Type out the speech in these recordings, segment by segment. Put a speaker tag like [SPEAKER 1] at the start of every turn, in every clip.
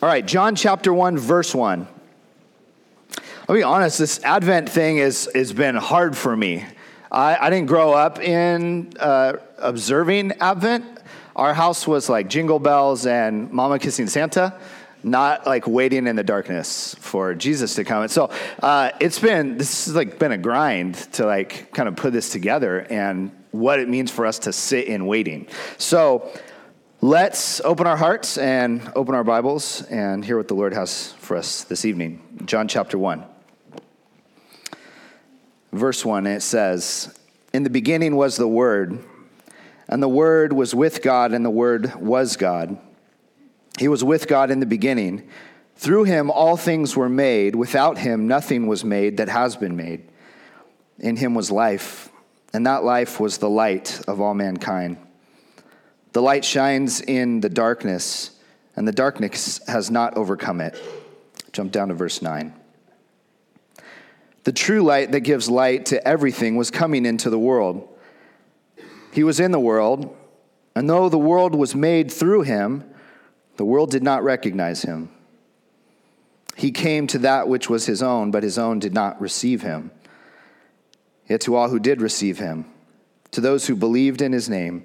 [SPEAKER 1] All right, John chapter 1, verse 1. I'll be honest, this Advent thing is, has been hard for me. I, I didn't grow up in uh, observing Advent. Our house was like jingle bells and mama kissing Santa, not like waiting in the darkness for Jesus to come. And so uh, it's been, this has like been a grind to like kind of put this together and what it means for us to sit in waiting. So let's open our hearts and open our Bibles and hear what the Lord has for us this evening. John chapter 1 verse 1, it says, In the beginning was the Word, and the Word was with God, and the Word was God. He was with God in the beginning. Through him all things were made. Without him nothing was made that has been made. In him was life, and that life was the light of all mankind. The light shines in the darkness, and the darkness has not overcome it. Jump down to verse 9. The true light that gives light to everything was coming into the world. He was in the world, and though the world was made through him, the world did not recognize him. He came to that which was his own, but his own did not receive him. Yet to all who did receive him, to those who believed in his name,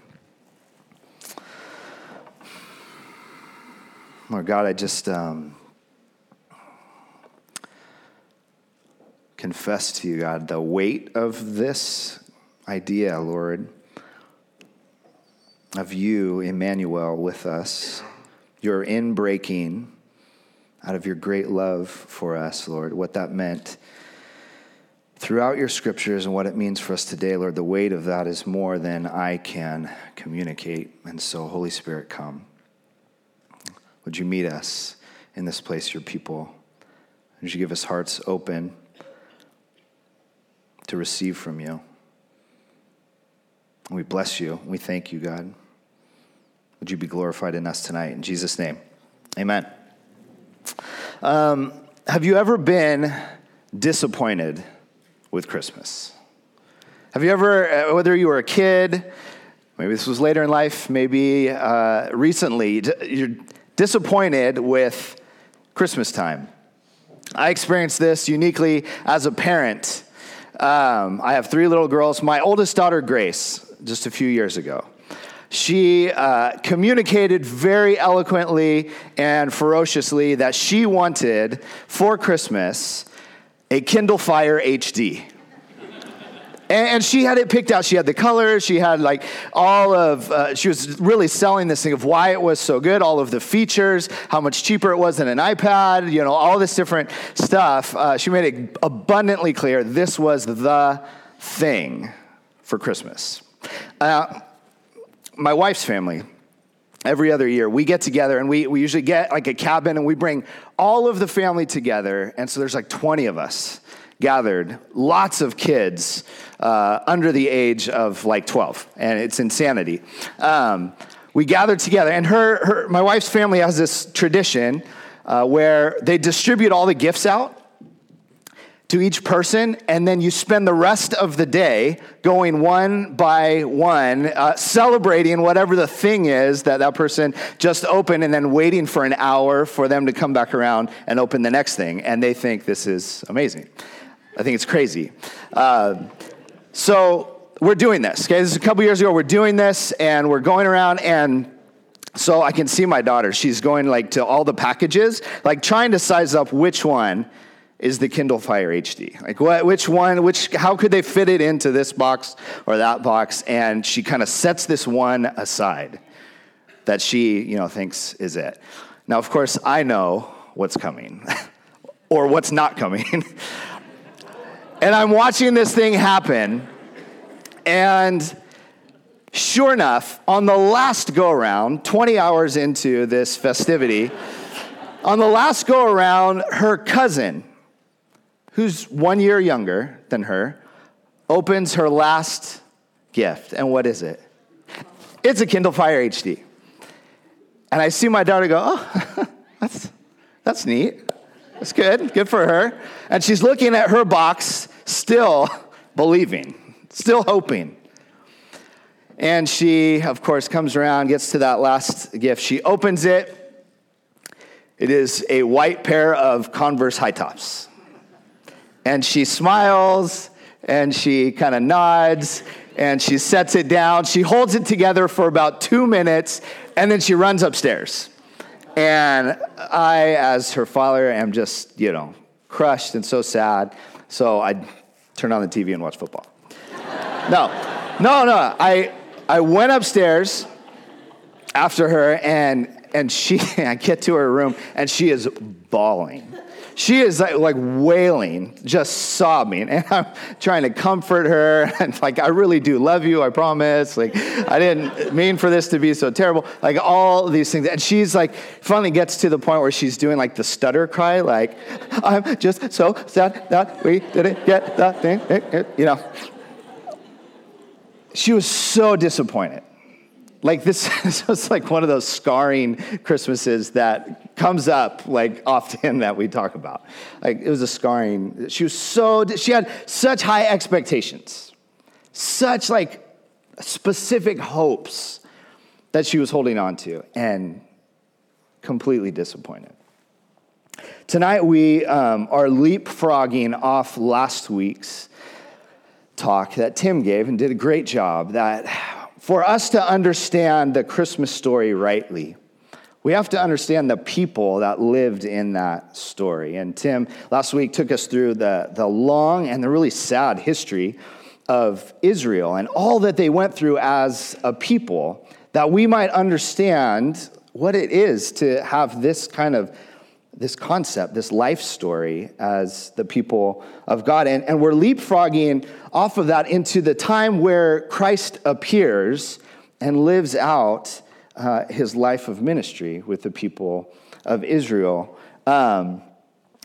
[SPEAKER 1] Lord God, I just um, confess to you, God, the weight of this idea, Lord, of you, Emmanuel, with us, your inbreaking out of your great love for us, Lord, what that meant throughout your scriptures and what it means for us today, Lord, the weight of that is more than I can communicate. And so, Holy Spirit, come. Would you meet us in this place, your people? Would you give us hearts open? to receive from you. We bless you. We thank you, God. Would you be glorified in us tonight? In Jesus' name, amen. Um, have you ever been disappointed with Christmas? Have you ever, uh, whether you were a kid, maybe this was later in life, maybe uh, recently, you're disappointed with Christmas time? I experienced this uniquely as a parent. Um, I have three little girls. My oldest daughter, Grace, just a few years ago, she uh, communicated very eloquently and ferociously that she wanted for Christmas a Kindle Fire HD. And, she had it picked out. She had the colors. She had like all of, uh, she was really selling this thing of why it was so good, all of the features, how much cheaper it was than an iPad, you know, all this different stuff. Uh, she made it abundantly clear this was the thing for Christmas. Uh, my wife's family, every other year we get together and we, we usually get like a cabin and we bring all of the family together and so there's like 20 of us gathered, lots of kids uh, under the age of like 12, and it's insanity. Um, we gathered together, and her, her, my wife's family has this tradition uh, where they distribute all the gifts out to each person, and then you spend the rest of the day going one by one, uh, celebrating whatever the thing is that that person just opened, and then waiting for an hour for them to come back around and open the next thing. And they think this is amazing. I think it's crazy. Uh, so we're doing this. Okay, this is a couple years ago. We're doing this, and we're going around and. So I can see my daughter. She's going like to all the packages, like trying to size up which one is the Kindle Fire HD. Like what, which one, which, how could they fit it into this box or that box? And she kind of sets this one aside that she, you know, thinks is it. Now, of course, I know what's coming or what's not coming. And I'm watching this thing happen. And sure enough, on the last go around, 20 hours into this festivity, on the last go around, her cousin who's one year younger than her, opens her last gift. And what is it? It's a Kindle Fire HD. And I see my daughter go, oh, that's, that's neat. That's good. Good for her. And she's looking at her box, still believing, still hoping. And she, of course, comes around, gets to that last gift. She opens it. It is a white pair of Converse high tops. And she smiles and she kind of nods and she sets it down. She holds it together for about two minutes and then she runs upstairs. And I, as her father, am just, you know, crushed and so sad. So I turn on the TV and watch football. no, no, no. I, I went upstairs after her and and she I get to her room and she is bawling. She is like, like, wailing, just sobbing, and I'm trying to comfort her. And like, I really do love you, I promise. Like, I didn't mean for this to be so terrible. Like all these things, and she's like, finally gets to the point where she's doing like the stutter cry, like, I'm just so sad that we didn't get that thing, you know. She was so disappointed. Like this, was like one of those scarring Christmases that comes up like often that we talk about. Like it was a scarring. She was so she had such high expectations, such like specific hopes that she was holding on to, and completely disappointed. Tonight we um, are leapfrogging off last week's talk that Tim gave and did a great job. That for us to understand the Christmas story rightly, we have to understand the people that lived in that story. And Tim last week took us through the, the long and the really sad history of Israel and all that they went through as a people, that we might understand what it is to have this kind of this concept, this life story as the people of God. And, and we're leapfrogging off of that into the time where Christ appears and lives out uh, his life of ministry with the people of Israel. Um,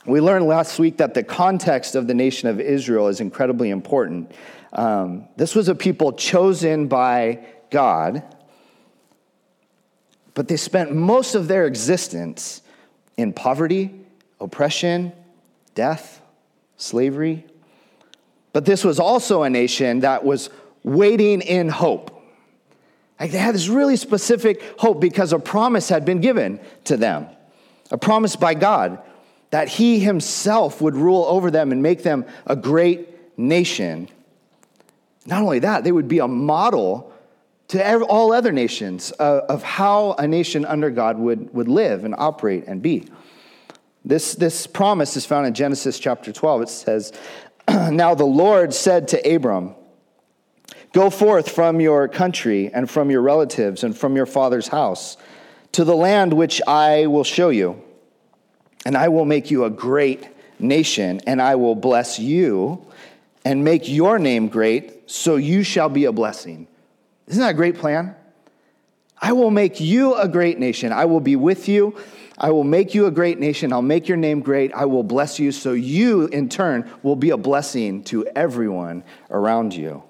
[SPEAKER 1] we learned last week that the context of the nation of Israel is incredibly important. Um, this was a people chosen by God, but they spent most of their existence in poverty, oppression, death, slavery. But this was also a nation that was waiting in hope. Like they had this really specific hope because a promise had been given to them, a promise by God that He Himself would rule over them and make them a great nation. Not only that, they would be a model to all other nations uh, of how a nation under God would, would live and operate and be. This, this promise is found in Genesis chapter 12. It says, Now the Lord said to Abram, Go forth from your country and from your relatives and from your father's house to the land which I will show you. And I will make you a great nation, and I will bless you and make your name great, so you shall be a blessing. Isn't that a great plan? I will make you a great nation. I will be with you. I will make you a great nation. I'll make your name great. I will bless you, so you, in turn, will be a blessing to everyone around you.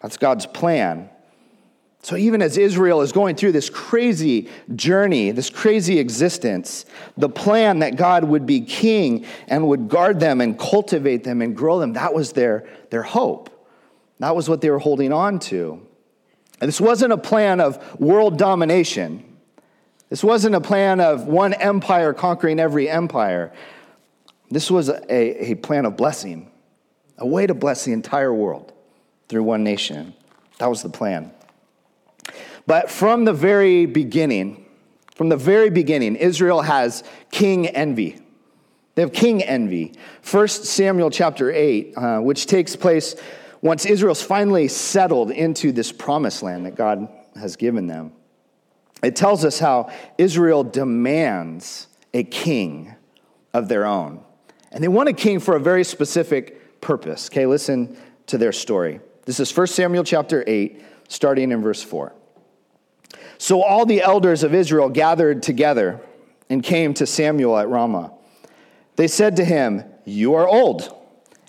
[SPEAKER 1] That's God's plan. So, even as Israel is going through this crazy journey, this crazy existence, the plan that God would be king and would guard them and cultivate them and grow them, that was their, their hope. That was what they were holding on to. And this wasn't a plan of world domination. This wasn't a plan of one empire conquering every empire. This was a, a plan of blessing, a way to bless the entire world through one nation. That was the plan. But from the very beginning, from the very beginning, Israel has king envy. They have king envy. First Samuel chapter 8, uh, which takes place once Israel's finally settled into this promised land that God has given them, it tells us how Israel demands a king of their own. And they want a king for a very specific purpose. Okay, listen to their story. This is 1 Samuel chapter 8, starting in verse 4. So all the elders of Israel gathered together and came to Samuel at Ramah. They said to him, You are old,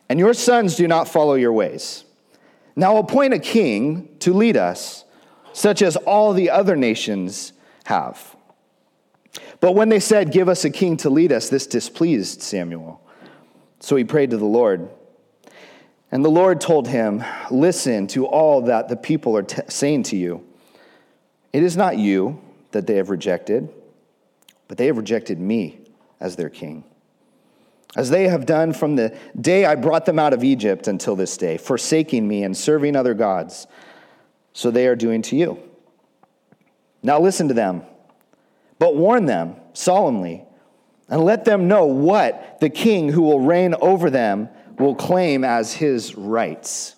[SPEAKER 1] and your sons do not follow your ways. Now appoint a king to lead us, such as all the other nations have. But when they said, Give us a king to lead us, this displeased Samuel. So he prayed to the Lord. And the Lord told him, Listen to all that the people are t- saying to you. It is not you that they have rejected, but they have rejected me as their king. As they have done from the day I brought them out of Egypt until this day, forsaking me and serving other gods, so they are doing to you. Now listen to them, but warn them solemnly, and let them know what the king who will reign over them will claim as his rights.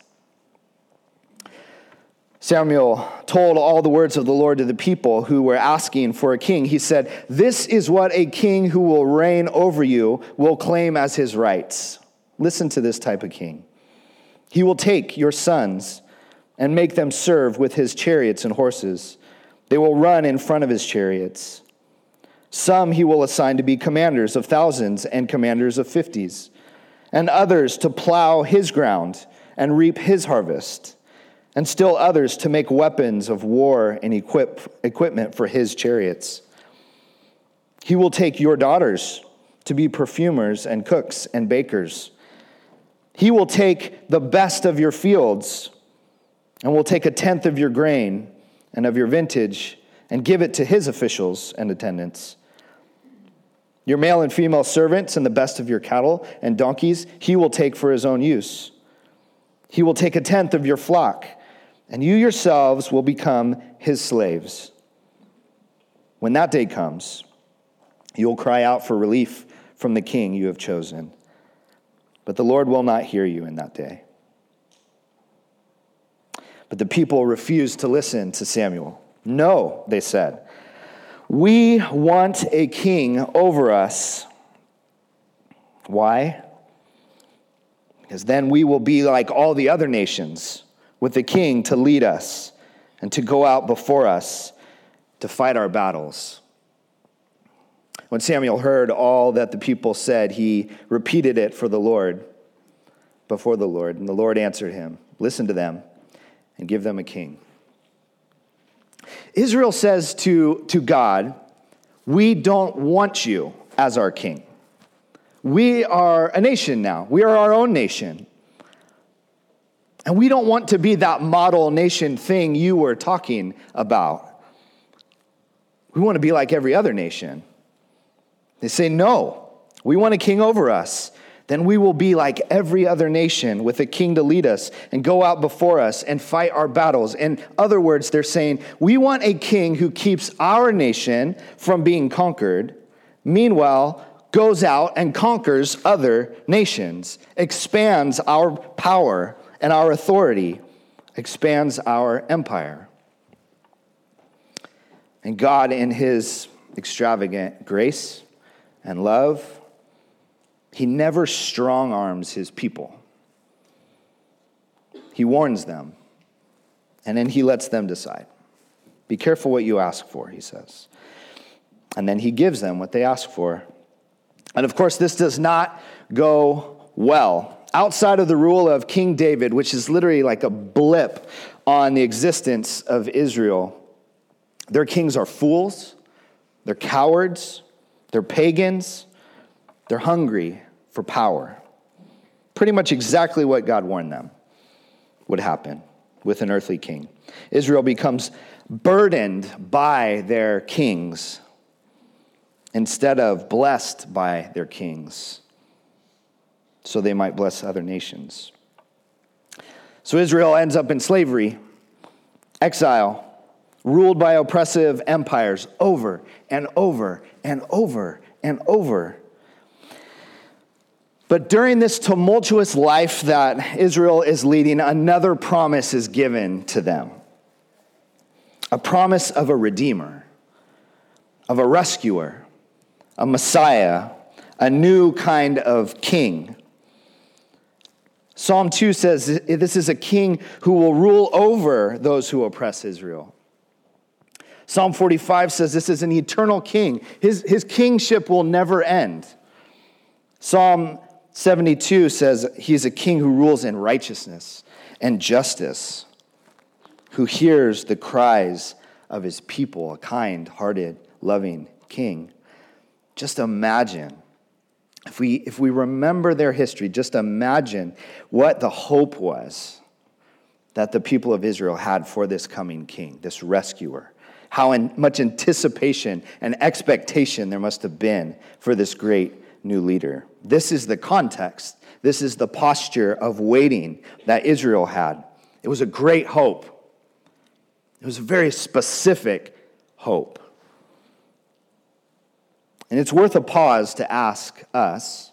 [SPEAKER 1] Samuel told all the words of the Lord to the people who were asking for a king. He said, This is what a king who will reign over you will claim as his rights. Listen to this type of king. He will take your sons and make them serve with his chariots and horses. They will run in front of his chariots. Some he will assign to be commanders of thousands and commanders of fifties, and others to plow his ground and reap his harvest and still others to make weapons of war and equip, equipment for his chariots. He will take your daughters to be perfumers and cooks and bakers. He will take the best of your fields and will take a tenth of your grain and of your vintage and give it to his officials and attendants. Your male and female servants and the best of your cattle and donkeys he will take for his own use. He will take a tenth of your flock and you yourselves will become his slaves. When that day comes, you'll cry out for relief from the king you have chosen. But the Lord will not hear you in that day. But the people refused to listen to Samuel. No, they said. We want a king over us. Why? Because then we will be like all the other nations with the king to lead us and to go out before us to fight our battles. When Samuel heard all that the people said, he repeated it for the Lord, before the Lord. And the Lord answered him, Listen to them and give them a king. Israel says to, to God, We don't want you as our king. We are a nation now, we are our own nation. And we don't want to be that model nation thing you were talking about. We want to be like every other nation. They say, no, we want a king over us. Then we will be like every other nation with a king to lead us and go out before us and fight our battles. In other words, they're saying, we want a king who keeps our nation from being conquered. Meanwhile, goes out and conquers other nations, expands our power and our authority expands our empire. And God, in His extravagant grace and love, He never strong arms His people. He warns them, and then He lets them decide. Be careful what you ask for, He says. And then He gives them what they ask for. And of course, this does not go well outside of the rule of King David, which is literally like a blip on the existence of Israel, their kings are fools, they're cowards, they're pagans, they're hungry for power. Pretty much exactly what God warned them would happen with an earthly king. Israel becomes burdened by their kings instead of blessed by their kings so they might bless other nations. So Israel ends up in slavery, exile, ruled by oppressive empires over and over and over and over. But during this tumultuous life that Israel is leading, another promise is given to them a promise of a redeemer, of a rescuer, a Messiah, a new kind of king. Psalm 2 says this is a king who will rule over those who oppress Israel. Psalm 45 says this is an eternal king. His, his kingship will never end. Psalm 72 says he's a king who rules in righteousness and justice, who hears the cries of his people, a kind hearted, loving king. Just imagine. If we, if we remember their history, just imagine what the hope was that the people of Israel had for this coming king, this rescuer. How much anticipation and expectation there must have been for this great new leader. This is the context. This is the posture of waiting that Israel had. It was a great hope. It was a very specific hope. And it's worth a pause to ask us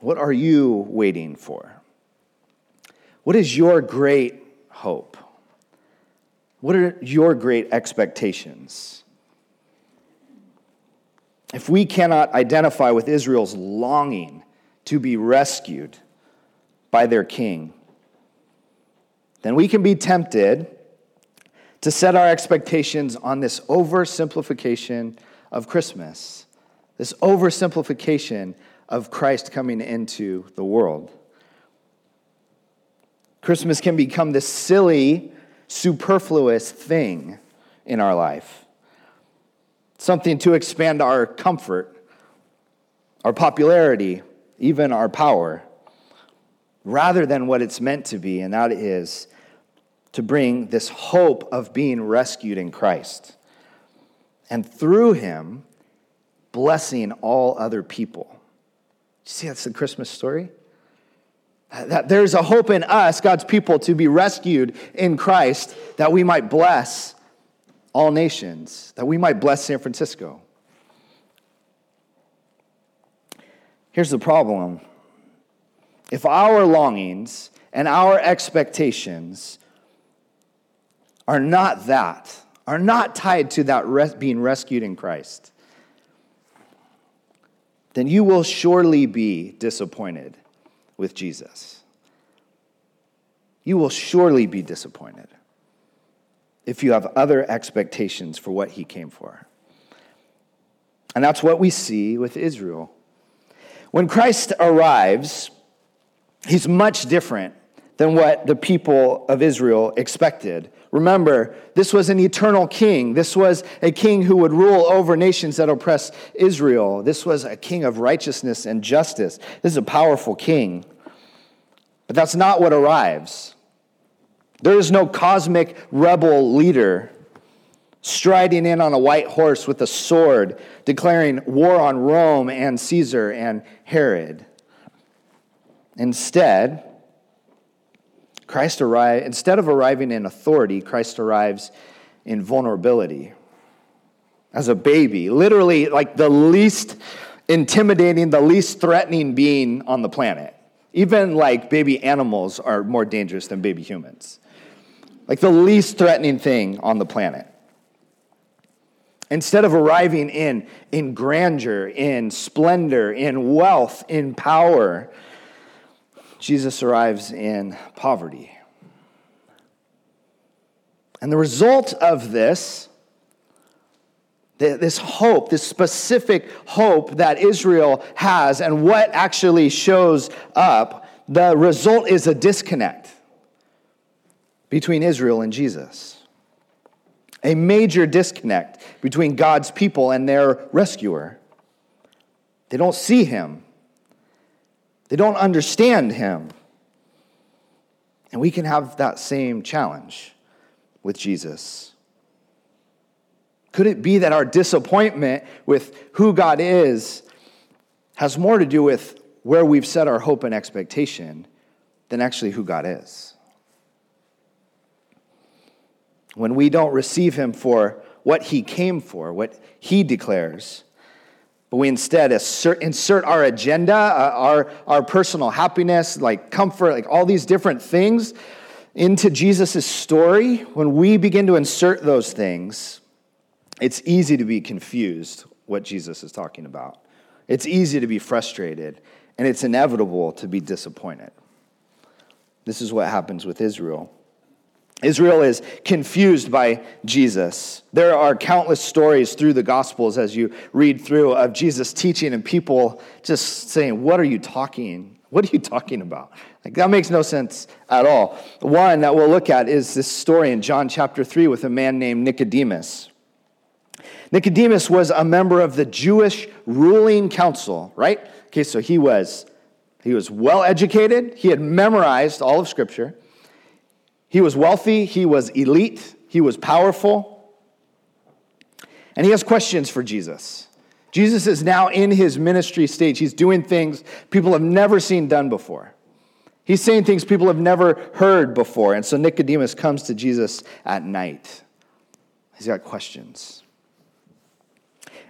[SPEAKER 1] what are you waiting for? What is your great hope? What are your great expectations? If we cannot identify with Israel's longing to be rescued by their king, then we can be tempted to set our expectations on this oversimplification of Christmas, this oversimplification of Christ coming into the world. Christmas can become this silly, superfluous thing in our life something to expand our comfort, our popularity, even our power, rather than what it's meant to be, and that is to bring this hope of being rescued in Christ. And through him, blessing all other people. You see, that's the Christmas story. That there's a hope in us, God's people, to be rescued in Christ, that we might bless all nations, that we might bless San Francisco. Here's the problem if our longings and our expectations are not that, are not tied to that res- being rescued in Christ, then you will surely be disappointed with Jesus. You will surely be disappointed if you have other expectations for what he came for. And that's what we see with Israel. When Christ arrives, he's much different than what the people of Israel expected. Remember, this was an eternal king. This was a king who would rule over nations that oppress Israel. This was a king of righteousness and justice. This is a powerful king. But that's not what arrives. There is no cosmic rebel leader striding in on a white horse with a sword, declaring war on Rome and Caesar and Herod. Instead, Christ arrive, instead of arriving in authority, Christ arrives in vulnerability. As a baby, literally like the least intimidating, the least threatening being on the planet. Even like baby animals are more dangerous than baby humans like the least threatening thing on the planet. Instead of arriving in, in grandeur, in splendor, in wealth, in power, Jesus arrives in poverty. And the result of this, this hope, this specific hope that Israel has, and what actually shows up, the result is a disconnect between Israel and Jesus. A major disconnect between God's people and their rescuer. They don't see him, they don't understand him. And we can have that same challenge with Jesus. Could it be that our disappointment with who God is has more to do with where we've set our hope and expectation than actually who God is? when we don't receive him for what he came for, what he declares, but we instead assert, insert our agenda, uh, our, our personal happiness, like comfort, like all these different things into Jesus' story, when we begin to insert those things, it's easy to be confused what Jesus is talking about. It's easy to be frustrated, and it's inevitable to be disappointed. This is what happens with Israel. Israel is confused by Jesus. There are countless stories through the Gospels as you read through of Jesus teaching and people just saying, What are you talking? What are you talking about? Like, that makes no sense at all. One that we'll look at is this story in John chapter 3 with a man named Nicodemus. Nicodemus was a member of the Jewish ruling council, right? Okay, so he was he was well educated, he had memorized all of scripture. He was wealthy, he was elite, he was powerful. And he has questions for Jesus. Jesus is now in his ministry stage. He's doing things people have never seen done before. He's saying things people have never heard before. And so Nicodemus comes to Jesus at night. He's got questions.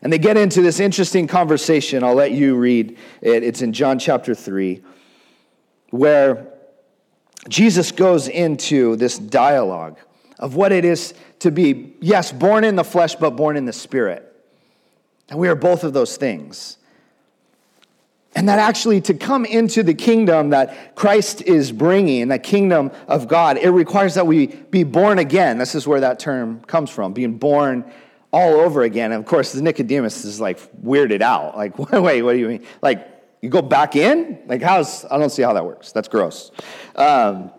[SPEAKER 1] And they get into this interesting conversation. I'll let you read it. It's in John chapter 3, where Jesus goes into this dialogue of what it is to be, yes, born in the flesh, but born in the spirit. And we are both of those things. And that actually, to come into the kingdom that Christ is bringing, the kingdom of God, it requires that we be born again. This is where that term comes from, being born all over again. And of course, Nicodemus is like weirded out. Like, wait, what do you mean? Like, you go back in? Like, how's, I don't see how that works. That's gross. Um,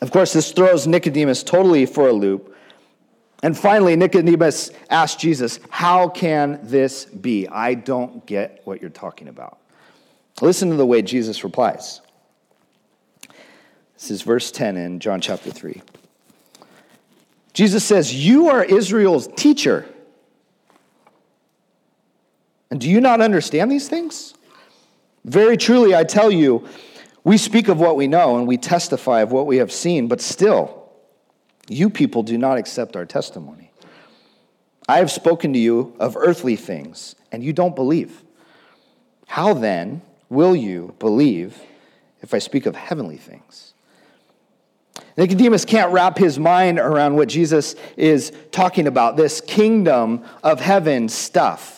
[SPEAKER 1] of course, this throws Nicodemus totally for a loop. And finally, Nicodemus asked Jesus, How can this be? I don't get what you're talking about. Listen to the way Jesus replies. This is verse 10 in John chapter 3. Jesus says, You are Israel's teacher. And do you not understand these things? Very truly, I tell you, we speak of what we know and we testify of what we have seen, but still, you people do not accept our testimony. I have spoken to you of earthly things, and you don't believe. How then will you believe if I speak of heavenly things? Nicodemus can't wrap his mind around what Jesus is talking about this kingdom of heaven stuff,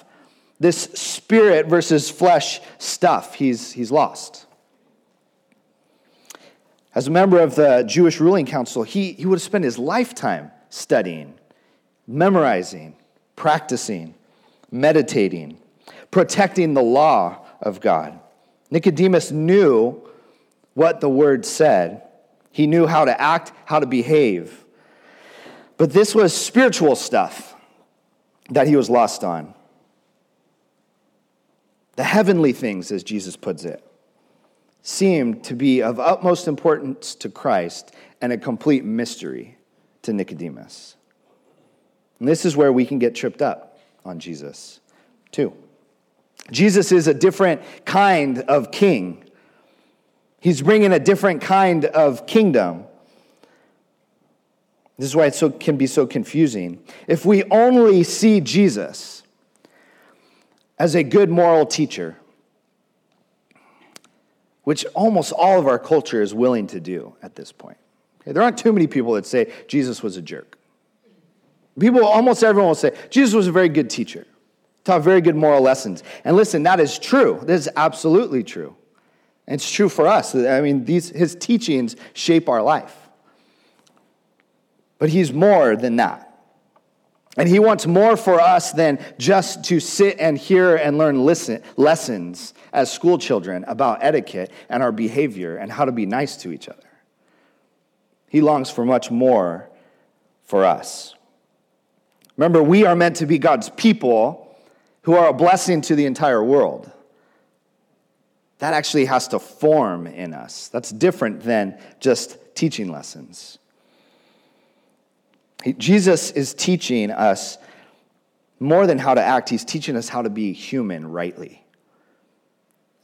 [SPEAKER 1] this spirit versus flesh stuff. He's, he's lost. As a member of the Jewish ruling council, he, he would have spent his lifetime studying, memorizing, practicing, meditating, protecting the law of God. Nicodemus knew what the word said he knew how to act, how to behave. But this was spiritual stuff that he was lost on. The heavenly things, as Jesus puts it, seemed to be of utmost importance to Christ and a complete mystery to Nicodemus. And this is where we can get tripped up on Jesus, too. Jesus is a different kind of king He's bringing a different kind of kingdom. This is why it so, can be so confusing. If we only see Jesus as a good moral teacher, which almost all of our culture is willing to do at this point. Okay, there aren't too many people that say Jesus was a jerk. People, almost everyone will say, Jesus was a very good teacher, taught very good moral lessons. And listen, that is true. That is absolutely true. And it's true for us. I mean, these, his teachings shape our life. But he's more than that. And he wants more for us than just to sit and hear and learn listen, lessons as school children about etiquette and our behavior and how to be nice to each other. He longs for much more for us. Remember, we are meant to be God's people who are a blessing to the entire world that actually has to form in us. That's different than just teaching lessons. Jesus is teaching us more than how to act, he's teaching us how to be human rightly.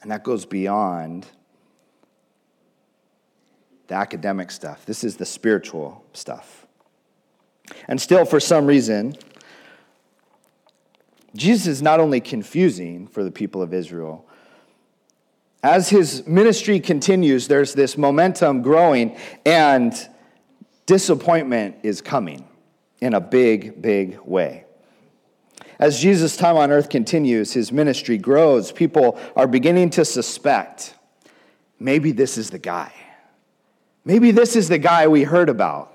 [SPEAKER 1] And that goes beyond the academic stuff. This is the spiritual stuff. And still, for some reason, Jesus is not only confusing for the people of Israel, as his ministry continues, there's this momentum growing, and disappointment is coming in a big, big way. As Jesus' time on earth continues, his ministry grows. People are beginning to suspect maybe this is the guy. Maybe this is the guy we heard about.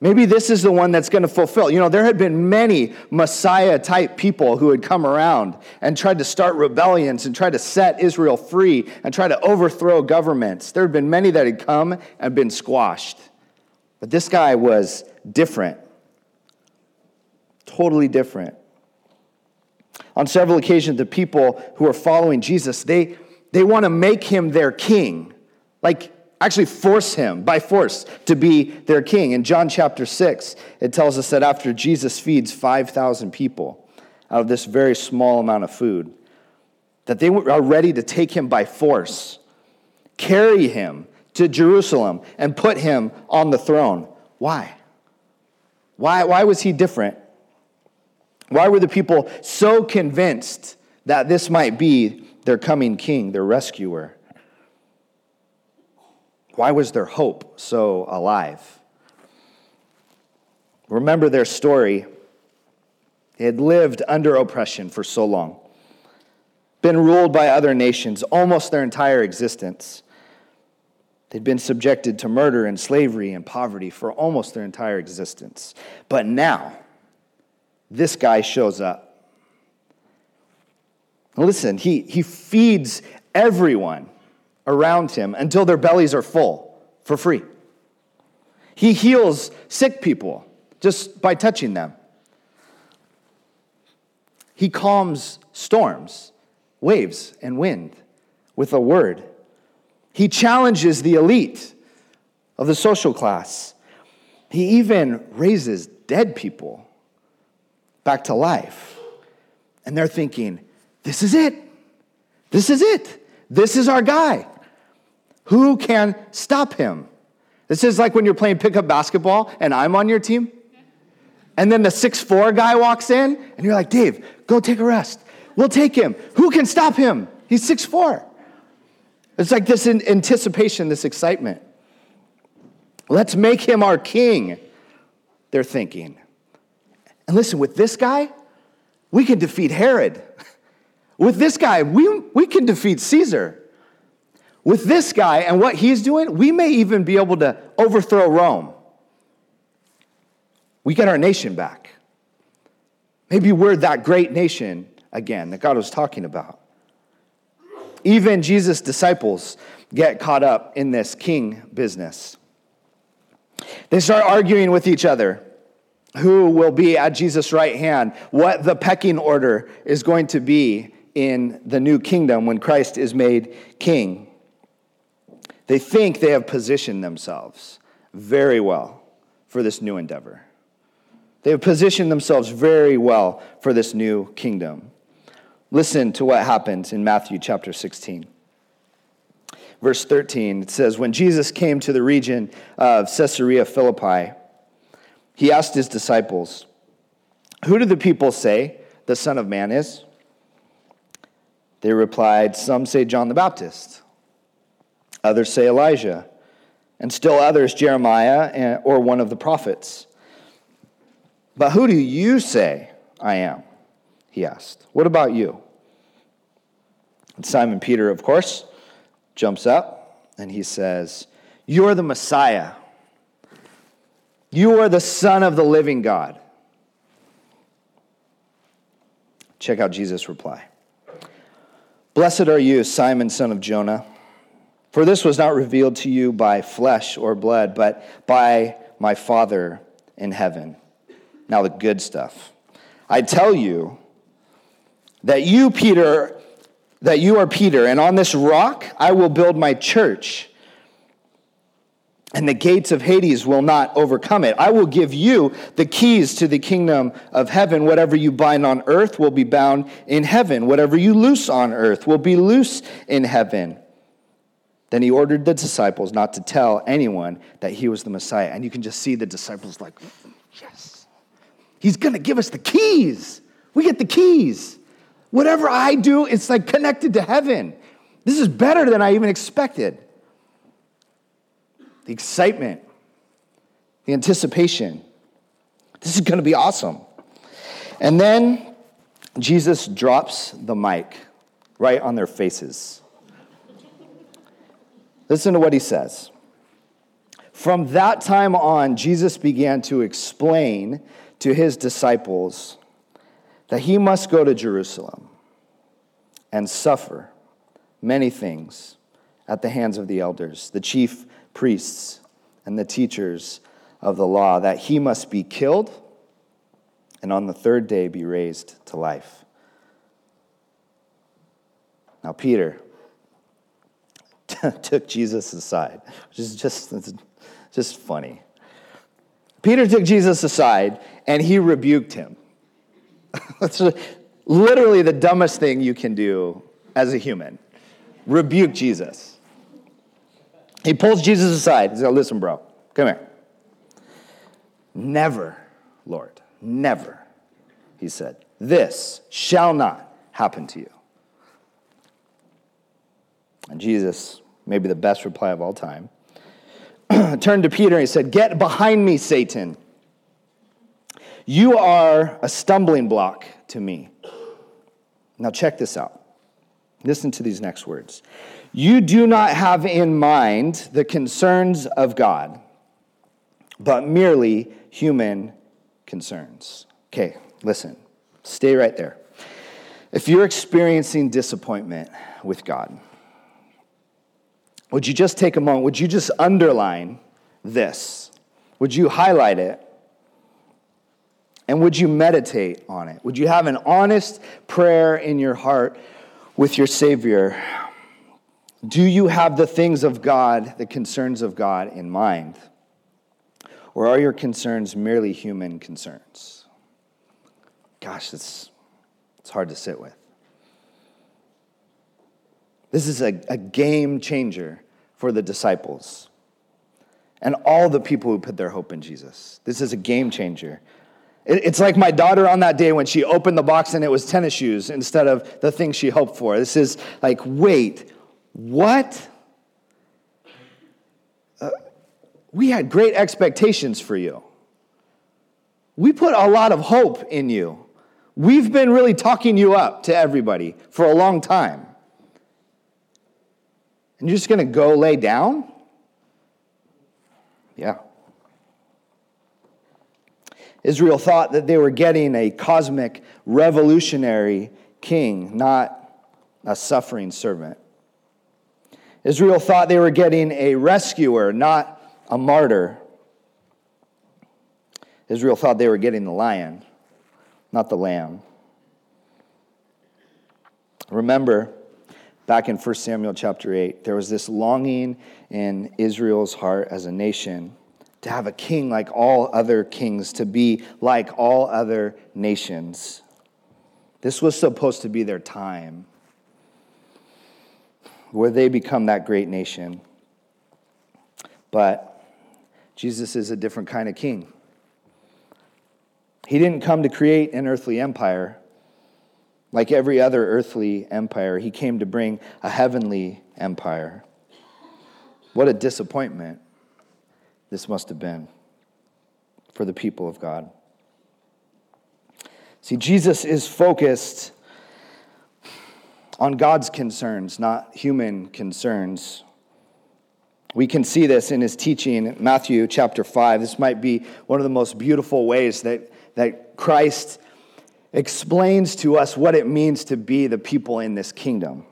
[SPEAKER 1] Maybe this is the one that's going to fulfill. You know, there had been many Messiah type people who had come around and tried to start rebellions and try to set Israel free and try to overthrow governments. There had been many that had come and been squashed. But this guy was different, totally different. On several occasions, the people who are following Jesus, they, they want to make him their king. Like, actually force him by force to be their king. In John chapter 6, it tells us that after Jesus feeds 5,000 people out of this very small amount of food, that they are ready to take him by force, carry him to Jerusalem, and put him on the throne. Why? Why, why was he different? Why were the people so convinced that this might be their coming king, their rescuer? Why was their hope so alive? Remember their story. They had lived under oppression for so long, been ruled by other nations almost their entire existence. They'd been subjected to murder and slavery and poverty for almost their entire existence. But now, this guy shows up. Listen, he, he feeds everyone around him until their bellies are full for free. He heals sick people just by touching them. He calms storms, waves, and wind with a word. He challenges the elite of the social class. He even raises dead people back to life. And they're thinking, this is it. This is it. This is our guy. Who can stop him? This is like when you're playing pickup basketball and I'm on your team. And then the six-four guy walks in and you're like, Dave, go take a rest. We'll take him. Who can stop him? He's six-four. It's like this anticipation, this excitement. Let's make him our king, they're thinking. And listen, with this guy, we can defeat Herod. With this guy, we, we can defeat Caesar. With this guy and what he's doing, we may even be able to overthrow Rome. We get our nation back. Maybe we're that great nation again that God was talking about. Even Jesus' disciples get caught up in this king business. They start arguing with each other who will be at Jesus' right hand, what the pecking order is going to be in the new kingdom when Christ is made king. They think they have positioned themselves very well for this new endeavor. They have positioned themselves very well for this new kingdom. Listen to what happens in Matthew chapter 16. Verse 13, it says, When Jesus came to the region of Caesarea Philippi, he asked his disciples, Who do the people say the Son of Man is? They replied, Some say John the Baptist Others say Elijah, and still others Jeremiah or one of the prophets. But who do you say I am? He asked. What about you? Simon Peter, of course, jumps up and he says, You're the Messiah. You are the Son of the living God. Check out Jesus' reply. Blessed are you, Simon, son of Jonah. For this was not revealed to you by flesh or blood, but by my Father in heaven. Now, the good stuff. I tell you that you, Peter, that you are Peter, and on this rock I will build my church, and the gates of Hades will not overcome it. I will give you the keys to the kingdom of heaven. Whatever you bind on earth will be bound in heaven, whatever you loose on earth will be loose in heaven. Then he ordered the disciples not to tell anyone that he was the Messiah. And you can just see the disciples like, yes, he's going to give us the keys. We get the keys. Whatever I do, it's like connected to heaven. This is better than I even expected. The excitement, the anticipation. This is going to be awesome. And then Jesus drops the mic right on their faces. Listen to what he says. From that time on, Jesus began to explain to his disciples that he must go to Jerusalem and suffer many things at the hands of the elders, the chief priests, and the teachers of the law, that he must be killed and on the third day be raised to life. Now, Peter took Jesus aside, which is just, just funny. Peter took Jesus aside and he rebuked him. That's literally the dumbest thing you can do as a human. Rebuke Jesus. He pulls Jesus aside. He says, Listen, bro, come here. Never, Lord, never, he said, this shall not happen to you. And Jesus, maybe the best reply of all time, turned to Peter and he said, Get behind me, Satan. You are a stumbling block to me. Now, check this out. Listen to these next words. You do not have in mind the concerns of God, but merely human concerns. Okay, listen. Stay right there. If you're experiencing disappointment with God, would you just take a moment? Would you just underline this? Would you highlight it? And would you meditate on it? Would you have an honest prayer in your heart with your Savior? Do you have the things of God, the concerns of God in mind? Or are your concerns merely human concerns? Gosh, it's, it's hard to sit with. This is a, a game changer for the disciples and all the people who put their hope in Jesus. This is a game changer it's like my daughter on that day when she opened the box and it was tennis shoes instead of the thing she hoped for. This is like, wait, what? Uh, we had great expectations for you. We put a lot of hope in you. We've been really talking you up to everybody for a long time. And you're just going to go lay down? Yeah. Israel thought that they were getting a cosmic revolutionary king, not a suffering servant. Israel thought they were getting a rescuer, not a martyr. Israel thought they were getting the lion, not the lamb. Remember, back in 1 Samuel chapter 8, there was this longing in Israel's heart as a nation to have a king like all other kings, to be like all other nations. This was supposed to be their time where they become that great nation. But Jesus is a different kind of king. He didn't come to create an earthly empire. Like every other earthly empire, he came to bring a heavenly empire. What a disappointment this must have been for the people of God. See, Jesus is focused on God's concerns, not human concerns. We can see this in his teaching Matthew chapter 5. This might be one of the most beautiful ways that, that Christ explains to us what it means to be the people in this kingdom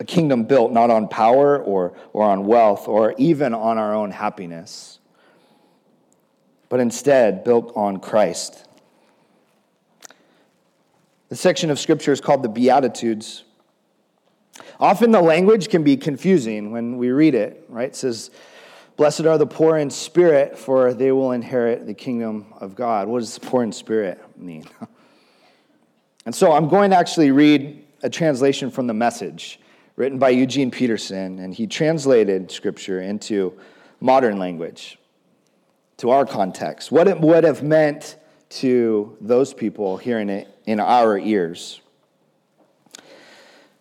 [SPEAKER 1] a kingdom built not on power or, or on wealth or even on our own happiness, but instead built on Christ. The section of scripture is called the Beatitudes. Often the language can be confusing when we read it, right? It says, Blessed are the poor in spirit, for they will inherit the kingdom of God. What does poor in spirit mean? and so I'm going to actually read a translation from the message written by Eugene Peterson, and he translated scripture into modern language, to our context, what it would have meant to those people hearing it in our ears.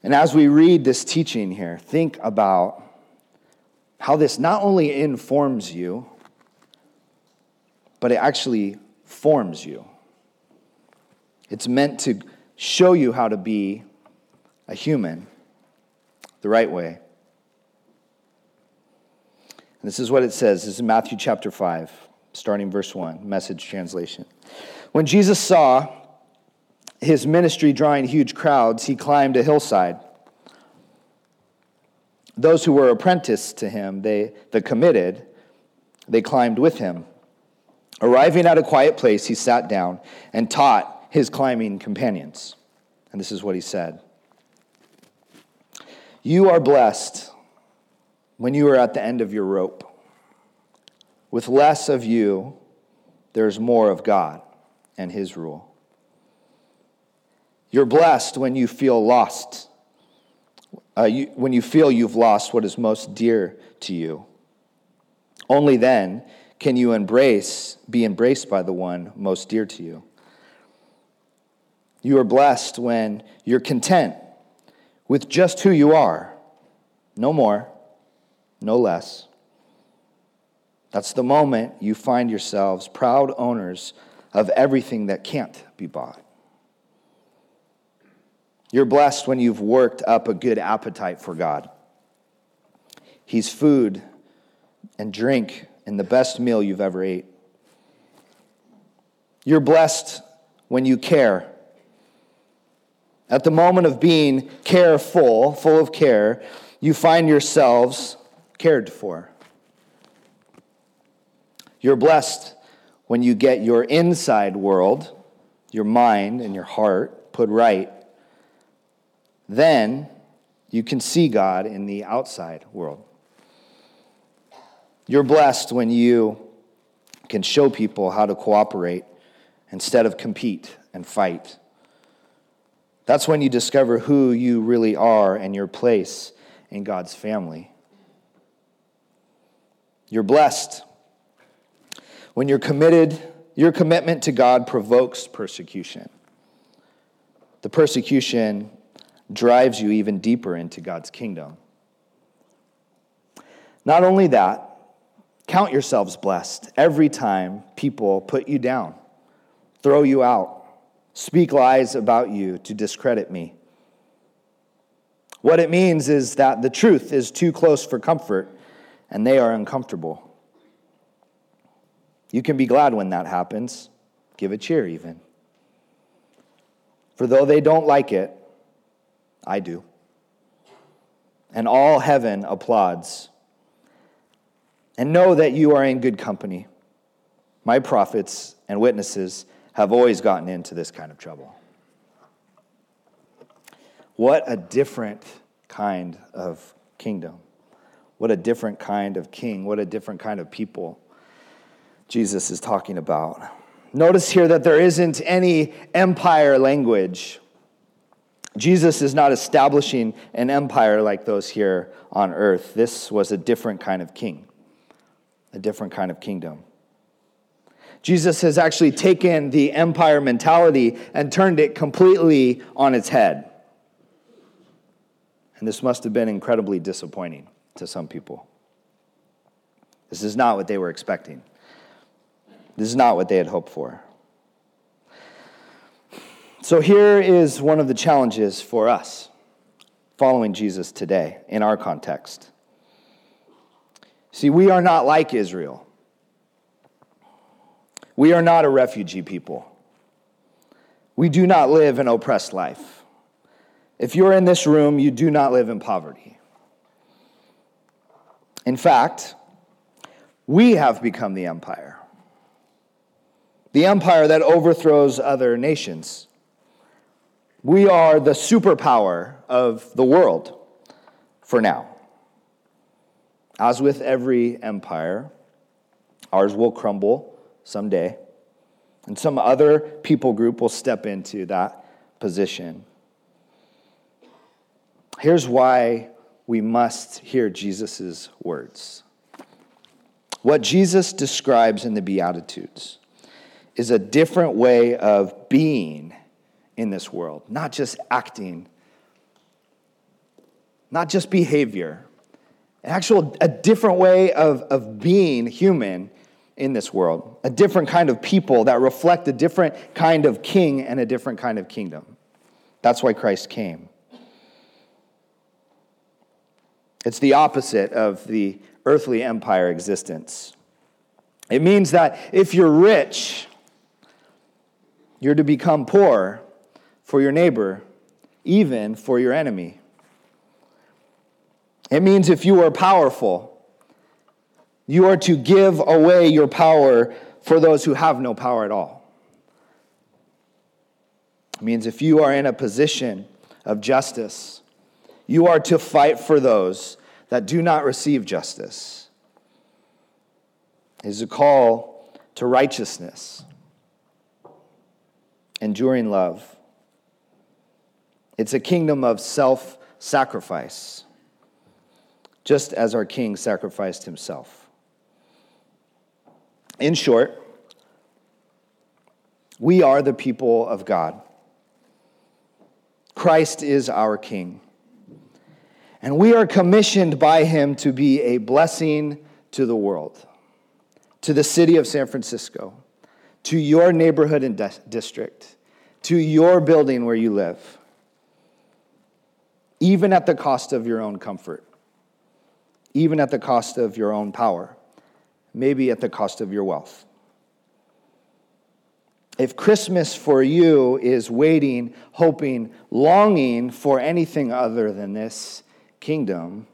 [SPEAKER 1] And as we read this teaching here, think about how this not only informs you, but it actually forms you. It's meant to show you how to be a human the right way. This is what it says. This is Matthew chapter 5, starting verse 1, message translation. When Jesus saw his ministry drawing huge crowds, he climbed a hillside. Those who were apprenticed to him, they, the committed, they climbed with him. Arriving at a quiet place, he sat down and taught his climbing companions. And this is what he said You are blessed when you are at the end of your rope. With less of you, there's more of God and his rule. You're blessed when you feel lost, uh, you, when you feel you've lost what is most dear to you. Only then can you embrace, be embraced by the one most dear to you. You are blessed when you're content with just who you are, no more, no less. That's the moment you find yourselves proud owners of everything that can't be bought. You're blessed when you've worked up a good appetite for God. He's food and drink and the best meal you've ever ate. You're blessed when you care. At the moment of being careful, full of care, you find yourselves cared for. You're blessed when you get your inside world, your mind and your heart put right then you can see God in the outside world. You're blessed when you can show people how to cooperate instead of compete and fight. That's when you discover who you really are and your place in God's family. You're blessed when you're committed, your commitment to God provokes persecution. The persecution drives you even deeper into God's kingdom. Not only that, count yourselves blessed every time people put you down, throw you out, speak lies about you to discredit me. What it means is that the truth is too close for comfort and they are uncomfortable. You can be glad when that happens. Give a cheer, even. For though they don't like it, I do. And all heaven applauds. And know that you are in good company. My prophets and witnesses have always gotten into this kind of trouble. What a different kind of kingdom. What a different kind of king. What a different kind of people Jesus is talking about. Notice here that there isn't any empire language Jesus is not establishing an empire like those here on earth. This was a different kind of king, a different kind of kingdom. Jesus has actually taken the empire mentality and turned it completely on its head. And this must have been incredibly disappointing to some people. This is not what they were expecting. This is not what they had hoped for. So here is one of the challenges for us following Jesus today in our context. See, we are not like Israel. We are not a refugee people. We do not live an oppressed life. If you're in this room, you do not live in poverty. In fact, we have become the empire, the empire that overthrows other nations. We are the superpower of the world for now. As with every empire, ours will crumble someday, and some other people group will step into that position. Here's why we must hear Jesus' words. What Jesus describes in the Beatitudes is a different way of being in this world, not just acting, not just behavior, an actual, a different way of, of being human in this world, a different kind of people that reflect a different kind of king and a different kind of kingdom. That's why Christ came. It's the opposite of the earthly empire existence. It means that if you're rich, you're to become poor for your neighbor, even for your enemy. It means if you are powerful, you are to give away your power for those who have no power at all. It means if you are in a position of justice, you are to fight for those that do not receive justice. It is a call to righteousness, enduring love. It's a kingdom of self sacrifice, just as our king sacrificed himself. In short, we are the people of God. Christ is our king. And we are commissioned by him to be a blessing to the world, to the city of San Francisco, to your neighborhood and district, to your building where you live, even at the cost of your own comfort, even at the cost of your own power, maybe at the cost of your wealth. If Christmas for you is waiting, hoping, longing for anything other than this, kingdom,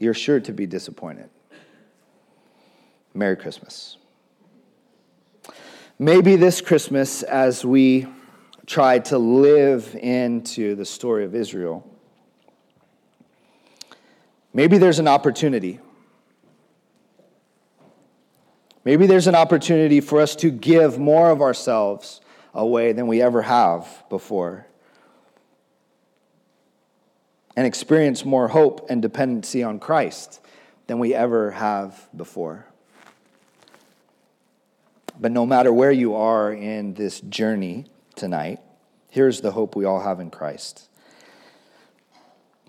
[SPEAKER 1] you're sure to be disappointed. Merry Christmas. Maybe this Christmas, as we try to live into the story of Israel, maybe there's an opportunity. Maybe there's an opportunity for us to give more of ourselves away than we ever have before and experience more hope and dependency on Christ than we ever have before. But no matter where you are in this journey tonight, here's the hope we all have in Christ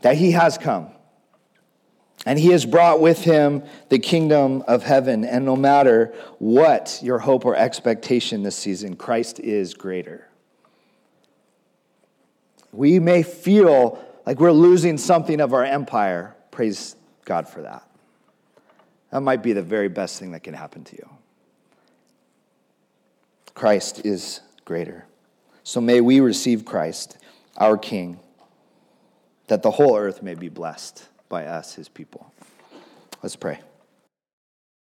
[SPEAKER 1] that He has come. And he has brought with him the kingdom of heaven. And no matter what your hope or expectation this season, Christ is greater. We may feel like we're losing something of our empire. Praise God for that. That might be the very best thing that can happen to you. Christ is greater. So may we receive Christ, our King, that the whole earth may be blessed by us, his people. Let's pray.